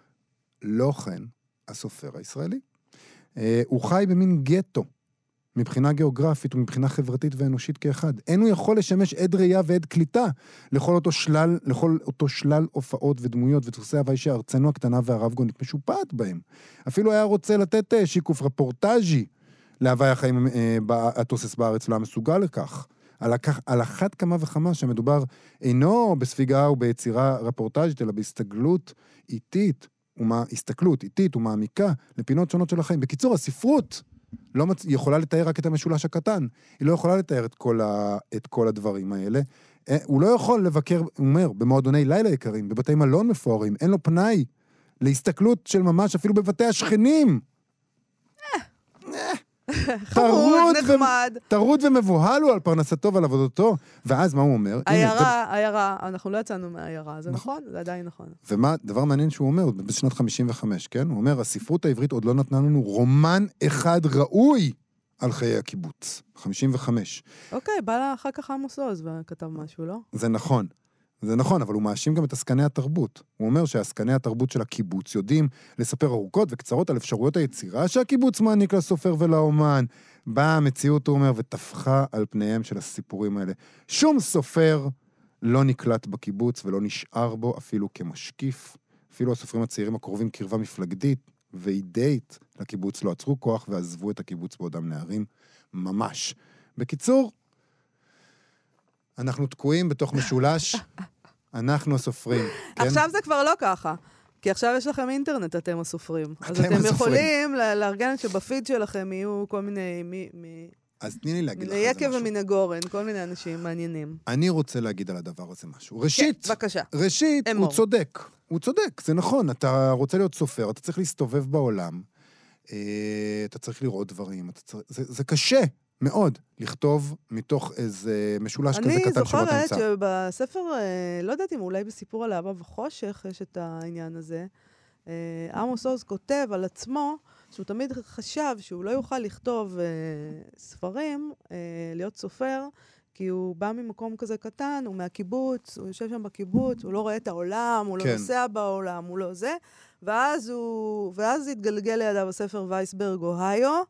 לא כן הסופר הישראלי. אה, הוא חי במין גטו. מבחינה גיאוגרפית ומבחינה חברתית ואנושית כאחד. אין הוא יכול לשמש עד ראייה ועד קליטה לכל אותו שלל, לכל אותו שלל הופעות ודמויות ודפוסי הוואי שארצנו הקטנה והרב-גונית משופעת בהם. אפילו היה רוצה לתת אה, שיקוף רפורטאז'י להוואי החיים אה, התוסס בארץ, לא היה מסוגל לכך. על, הכ... על אחת כמה וכמה שהמדובר אינו בספיגה וביצירה רפורטאז'ית, אלא בהסתגלות איטית, ומה... הסתכלות איטית ומעמיקה לפינות שונות של החיים. בקיצור, הספרות לא מצ... היא יכולה לתאר רק את המשולש הקטן. היא לא יכולה לתאר את כל, ה... את כל הדברים האלה. אה, הוא לא יכול לבקר, הוא אומר, במועדוני לילה יקרים, בבתי מלון מפוארים, אין לו פנאי להסתכלות של ממש אפילו בבתי השכנים. <laughs> חמוד, נחמד. טרוד ומבוהל הוא על פרנסתו ועל עבודתו. ואז מה הוא אומר? עיירה, עיירה, אנחנו לא יצאנו מהעיירה, זה נכון. נכון? זה עדיין נכון. ומה, דבר מעניין שהוא אומר, בשנת 55, כן? הוא אומר, הספרות העברית עוד לא נתנה לנו רומן אחד ראוי על חיי הקיבוץ. 55. אוקיי, בא לה אחר כך עמוס עוז וכתב משהו, לא? זה נכון. זה נכון, אבל הוא מאשים גם את עסקני התרבות. הוא אומר שעסקני התרבות של הקיבוץ יודעים לספר ארוכות וקצרות על אפשרויות היצירה שהקיבוץ מעניק לסופר ולאומן. באה המציאות, הוא אומר, וטפחה על פניהם של הסיפורים האלה. שום סופר לא נקלט בקיבוץ ולא נשאר בו אפילו כמשקיף. אפילו הסופרים הצעירים הקרובים קרבה מפלגתית ואידאית לקיבוץ לא עצרו כוח ועזבו את הקיבוץ בעודם נערים. ממש. בקיצור, אנחנו תקועים בתוך משולש, אנחנו הסופרים. כן? עכשיו זה כבר לא ככה. כי עכשיו יש לכם אינטרנט, אתם הסופרים. אז אתם אתם הסופרים. יכולים לארגן שבפיד שלכם יהיו כל מיני... מי- מי- אז תני לי להגיד לך מן על זה היקב משהו. ומן הגורן, כל מיני אנשים מעניינים. אני רוצה להגיד על הדבר הזה משהו. ראשית, כן, בבקשה. ראשית, אמור. הוא צודק. הוא צודק, זה נכון. אתה רוצה להיות סופר, אתה צריך להסתובב בעולם, אה, אתה צריך לראות דברים, אתה צריך, זה, זה קשה מאוד לכתוב מתוך איזה משולש כזה אני קטן שבו אתה זוכרת נמצא. שבספר, אה, לא יודעת אם אולי בסיפור על אהבה וחושך יש את העניין הזה. אה, עמוס עוז כותב על עצמו שהוא תמיד חשב שהוא לא יוכל לכתוב אה, ספרים, להיות סופר, כי הוא בא ממקום כזה קטן, הוא מהקיבוץ, הוא יושב שם בקיבוץ, הוא לא רואה את העולם, הוא לא כן. נוסע בעולם, הוא לא זה. ואז הוא, ואז התגלגל לידיו הספר וייסברג, אוהיו,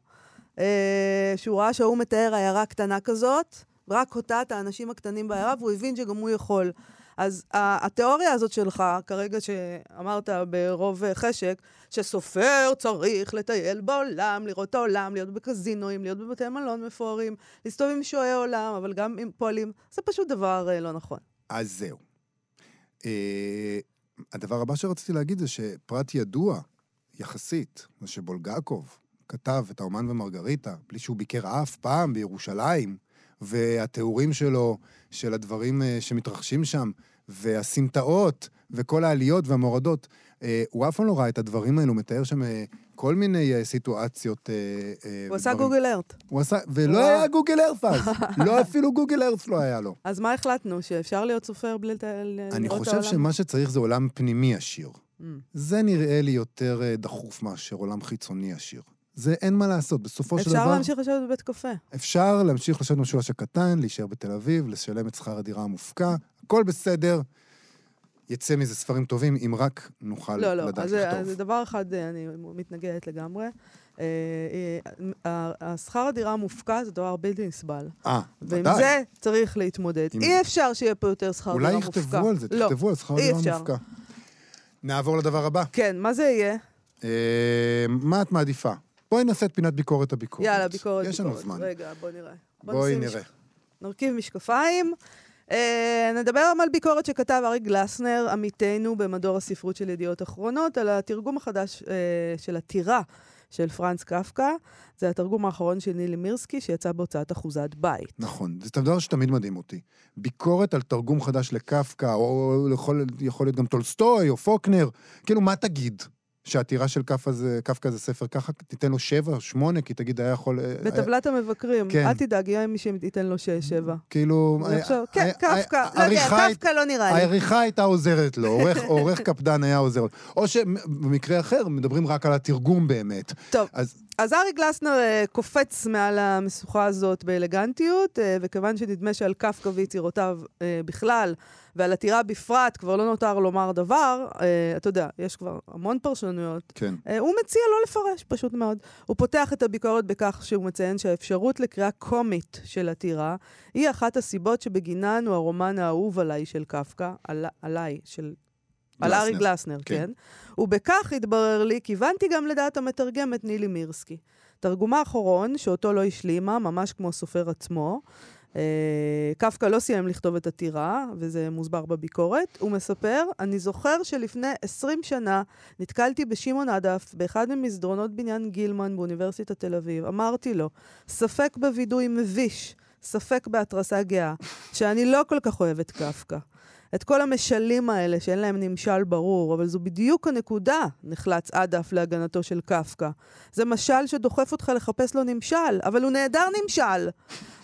אה, שהוא ראה שההוא מתאר עיירה קטנה כזאת, רק אותה, את האנשים הקטנים בעיירה, והוא הבין שגם הוא יכול. אז התיאוריה הזאת שלך, כרגע שאמרת ברוב אה, חשק, שסופר צריך לטייל בעולם, לראות את העולם, להיות בקזינואים, להיות בבתי מלון מפוארים, להסתובב עם שועי עולם, אבל גם עם פועלים, זה פשוט דבר אה, לא נכון. אז זהו. אה, הדבר הבא שרציתי להגיד זה שפרט ידוע, יחסית, זה שבולגקוב כתב את האומן ומרגריטה, בלי שהוא ביקר אף פעם בירושלים, והתיאורים שלו, של הדברים אה, שמתרחשים שם, והסמטאות, וכל העליות והמורדות, אה, הוא אף פעם לא ראה את הדברים האלו, הוא מתאר שם אה, כל מיני סיטואציות. הוא עשה ודברים. גוגל ארט. הוא עשה, ולא וואו. היה גוגל ארף אז. <laughs> לא אפילו גוגל ארף לא היה לו. אז מה החלטנו? שאפשר להיות סופר בלי לראות את העולם? אני חושב שמה שצריך זה עולם פנימי עשיר. Mm. זה נראה לי יותר דחוף מאשר עולם חיצוני עשיר. זה אין מה לעשות, בסופו של דבר... אפשר להמשיך לשבת בבית קפה. אפשר להמשיך לשבת במשולש הקטן, להישאר בתל אביב, לשלם את שכר הדירה המופקע, הכל בסדר. יצא מזה ספרים טובים, אם רק נוכל לא, לא, לדעת אז לכתוב. אז דבר אחד אה, אני מתנגדת לגמרי. אה, אה, השכר הדירה המופקע זה דבר בלתי נסבל. אה, ועם ודאי. זה צריך להתמודד. עם- אי אפשר שיהיה פה יותר שכר דירה אולי מופקע. יכתבו על זה, לא. תכתבו על שכר דירה. מופקע. נעבור לדבר הבא. כן, מה זה יהיה? אה, מה את מעדיפה? בואי נעשה את פינת ביקורת הביקורת. יאללה, ביקורת, יש לנו ביקורת. זמן. רגע, בוא נראה. בוא בואי נשים נראה. מש- נרכיב משקפיים. אה, נדבר על ביקורת שכתב אריק גלסנר, עמיתנו במדור הספרות של ידיעות אחרונות, על התרגום החדש אה, של הטירה של פרנץ קפקא. זה התרגום האחרון של נילי מירסקי, שיצא בהוצאת אחוזת בית. נכון, זה דבר שתמיד מדהים אותי. ביקורת על תרגום חדש לקפקא, או יכול, יכול להיות גם טולסטוי או פוקנר, כאילו, מה תגיד? שהטירה של קפקא זה, קפקא זה ספר ככה, תיתן לו שבע, שמונה, כי תגיד, היה יכול... היה- בטבלת המבקרים, כן. אל תדאג, יהיה מי שייתן לו שש, שבע. כאילו... היה- חושב- כן, היה- קפקא, היה- לא יודע, קפקא לא נראה לי. העריכה הייתה עוזרת לו, <laughs> עורך, קפדן היה עוזר לו. או שבמקרה אחר, מדברים רק על התרגום באמת. טוב, אז אז ארי גלסנר אה, קופץ מעל המשוכה הזאת באלגנטיות, אה, וכיוון שנדמה שעל קפקא ויצירותיו אה, בכלל, ועל עתירה בפרט, כבר לא נותר לומר דבר, אה, אתה יודע, יש כבר המון פרשנויות. כן. אה, הוא מציע לא לפרש, פשוט מאוד. הוא פותח את הביקורת בכך שהוא מציין שהאפשרות לקריאה קומית של עתירה היא אחת הסיבות שבגינן הוא הרומן האהוב עליי של קפקא, על, עליי, של... על ארי גלסנר, כן. כן. ובכך התברר לי, כיוונתי גם לדעת המתרגמת נילי מירסקי. תרגומה האחרון, שאותו לא השלימה, ממש כמו הסופר עצמו, קפקא לא סיים לכתוב את הטירה, וזה מוסבר בביקורת. הוא מספר, אני זוכר שלפני 20 שנה נתקלתי בשמעון עדף באחד ממסדרונות בניין גילמן באוניברסיטת תל אביב. אמרתי לו, ספק בווידוי מביש, ספק בהתרסה גאה, שאני לא כל כך אוהבת קפקא. את כל המשלים האלה שאין להם נמשל ברור, אבל זו בדיוק הנקודה, נחלץ עדף להגנתו של קפקא. זה משל שדוחף אותך לחפש לו נמשל, אבל הוא נעדר נמשל.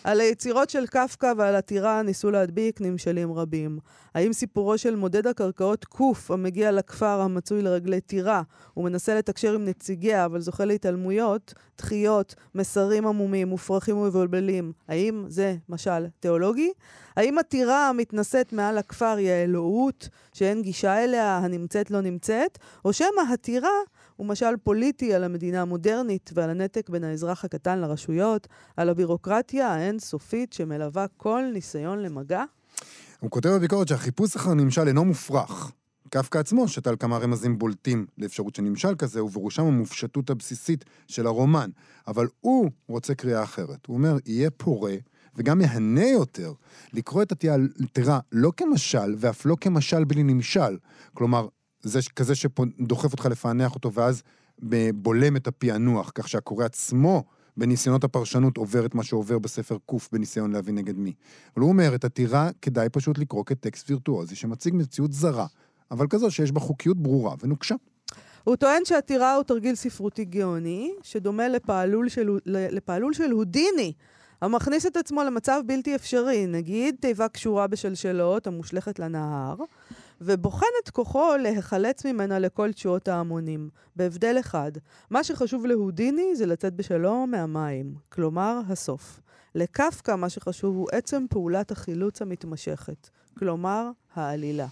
על היצירות של קפקא ועל הטירה ניסו להדביק נמשלים רבים. האם סיפורו של מודד הקרקעות קוף המגיע לכפר המצוי לרגלי טירה ומנסה לתקשר עם נציגיה אבל זוכה להתעלמויות, דחיות, מסרים עמומים, מופרכים ומבולבלים, האם זה משל תיאולוגי? האם הטירה המתנשאת מעל הכפר היא האלוהות שאין גישה אליה, הנמצאת לא נמצאת? או שמא הטירה הוא משל פוליטי על המדינה המודרנית ועל הנתק בין האזרח הקטן לרשויות, על הבירוקרטיה האינסופית שמלווה כל ניסיון למגע? הוא כותב בביקורת שהחיפוש אחר נמשל אינו מופרך. קפקא עצמו שתל כמה רמזים בולטים לאפשרות של נמשל כזה, ובראשם המופשטות הבסיסית של הרומן. אבל הוא רוצה קריאה אחרת. הוא אומר, יהיה פורה וגם מהנה יותר לקרוא את הטירה לא כמשל, ואף לא כמשל בלי נמשל. כלומר, זה כזה שדוחף אותך לפענח אותו, ואז בולם את הפענוח, כך שהקורא עצמו בניסיונות הפרשנות עובר את מה שעובר בספר ק' בניסיון להבין נגד מי. אבל הוא אומר, את הטירה כדאי פשוט לקרוא כטקסט וירטואוזי שמציג מציאות זרה, אבל כזו שיש בה חוקיות ברורה ונוקשה. הוא טוען שהטירה הוא תרגיל ספרותי גאוני, שדומה לפעלול של, לפעלול של הודיני, המכניס את עצמו למצב בלתי אפשרי, נגיד תיבה קשורה בשלשלות המושלכת לנהר, ובוחן את כוחו להיחלץ ממנה לכל תשואות ההמונים, בהבדל אחד, מה שחשוב להודיני זה לצאת בשלום מהמים, כלומר, הסוף. לקפקא מה שחשוב הוא עצם פעולת החילוץ המתמשכת, כלומר, העלילה.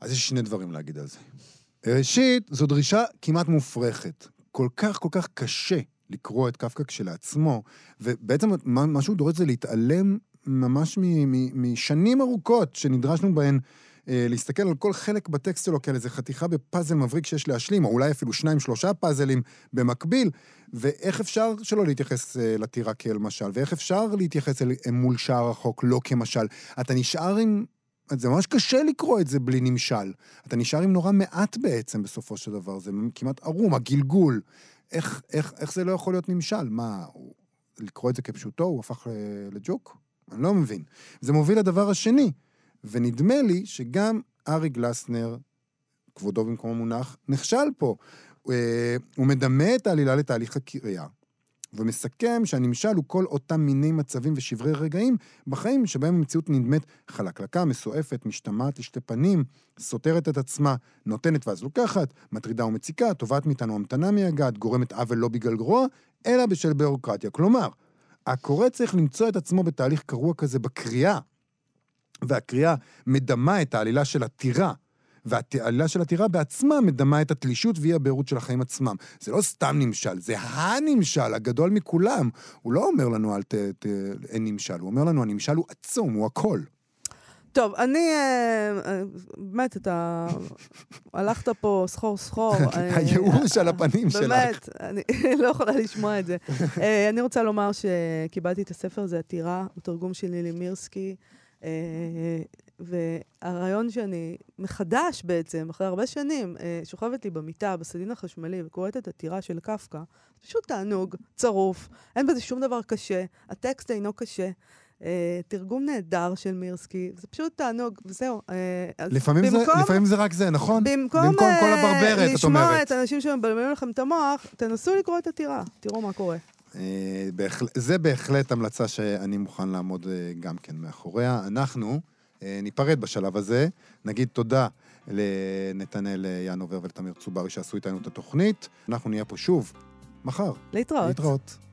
אז יש שני דברים להגיד על זה. ראשית, זו דרישה כמעט מופרכת. כל כך כל כך קשה לקרוא את קפקא כשלעצמו, ובעצם מה שהוא דורש זה להתעלם ממש משנים ארוכות שנדרשנו בהן להסתכל על כל חלק בטקסט שלו כאל איזה חתיכה בפאזל מבריק שיש להשלים, או אולי אפילו שניים, שלושה פאזלים במקביל, ואיך אפשר שלא להתייחס אה, לטירה כאל משל, ואיך אפשר להתייחס אל מול שער החוק לא כמשל. אתה נשאר עם... זה ממש קשה לקרוא את זה בלי נמשל. אתה נשאר עם נורא מעט בעצם בסופו של דבר, זה כמעט ערום, הגלגול. איך, איך, איך זה לא יכול להיות נמשל? מה, לקרוא את זה כפשוטו, הוא הפך אה, לג'וק? אני לא מבין. זה מוביל לדבר השני, ונדמה לי שגם ארי גלסנר, כבודו במקום המונח, נכשל פה. אה, הוא מדמה את העלילה לתהליך הקריאה, ומסכם שהנמשל הוא כל אותם מיני מצבים ושברי רגעים בחיים שבהם המציאות נדמת חלקלקה, מסועפת, משתמעת לשתי פנים, סותרת את עצמה, נותנת ואז לוקחת, מטרידה ומציקה, תובעת מאיתנו המתנה מהגת, גורמת עוול לא בגלל גרוע, אלא בשל ביורוקרטיה. כלומר, הקורא צריך למצוא את עצמו בתהליך קרוע כזה בקריאה, והקריאה מדמה את העלילה של הטירה. והעלילה של הטירה בעצמה מדמה את התלישות ואי הבהירות של החיים עצמם. זה לא סתם נמשל, זה הנמשל הגדול מכולם. הוא לא אומר לנו, אל ת... ת אין נמשל, הוא אומר לנו, הנמשל הוא עצום, הוא הכל. טוב, אני, אה, אה, באמת, אתה הלכת פה סחור סחור. <laughs> הייאוש על הפנים שלך. באמת, אני <laughs> לא יכולה לשמוע את זה. <laughs> אה, אני רוצה לומר שקיבלתי את הספר הזה, עתירה, הוא תרגום של נילי מירסקי. והרעיון שאני מחדש בעצם, אחרי הרבה שנים, שוכבת לי במיטה, בסדין החשמלי, וקוראת את הטירה של קפקא, פשוט תענוג, צרוף, אין בזה שום דבר קשה, הטקסט אינו קשה. Uh, תרגום נהדר של מירסקי, זה פשוט תענוג, וזהו. לפעמים, במקום, זה, לפעמים זה רק זה, נכון? במקום, במקום כל הברברת, את אומרת. לשמוע את האנשים שמבלבלים לכם את המוח, תנסו לקרוא את הטירה, תראו מה קורה. בהחל... זה בהחלט המלצה שאני מוכן לעמוד uh, גם כן מאחוריה. אנחנו uh, ניפרד בשלב הזה, נגיד תודה לנתנאל ינובר ולתמיר צוברי שעשו איתנו את התוכנית. אנחנו נהיה פה שוב מחר. להתראות. להתראות.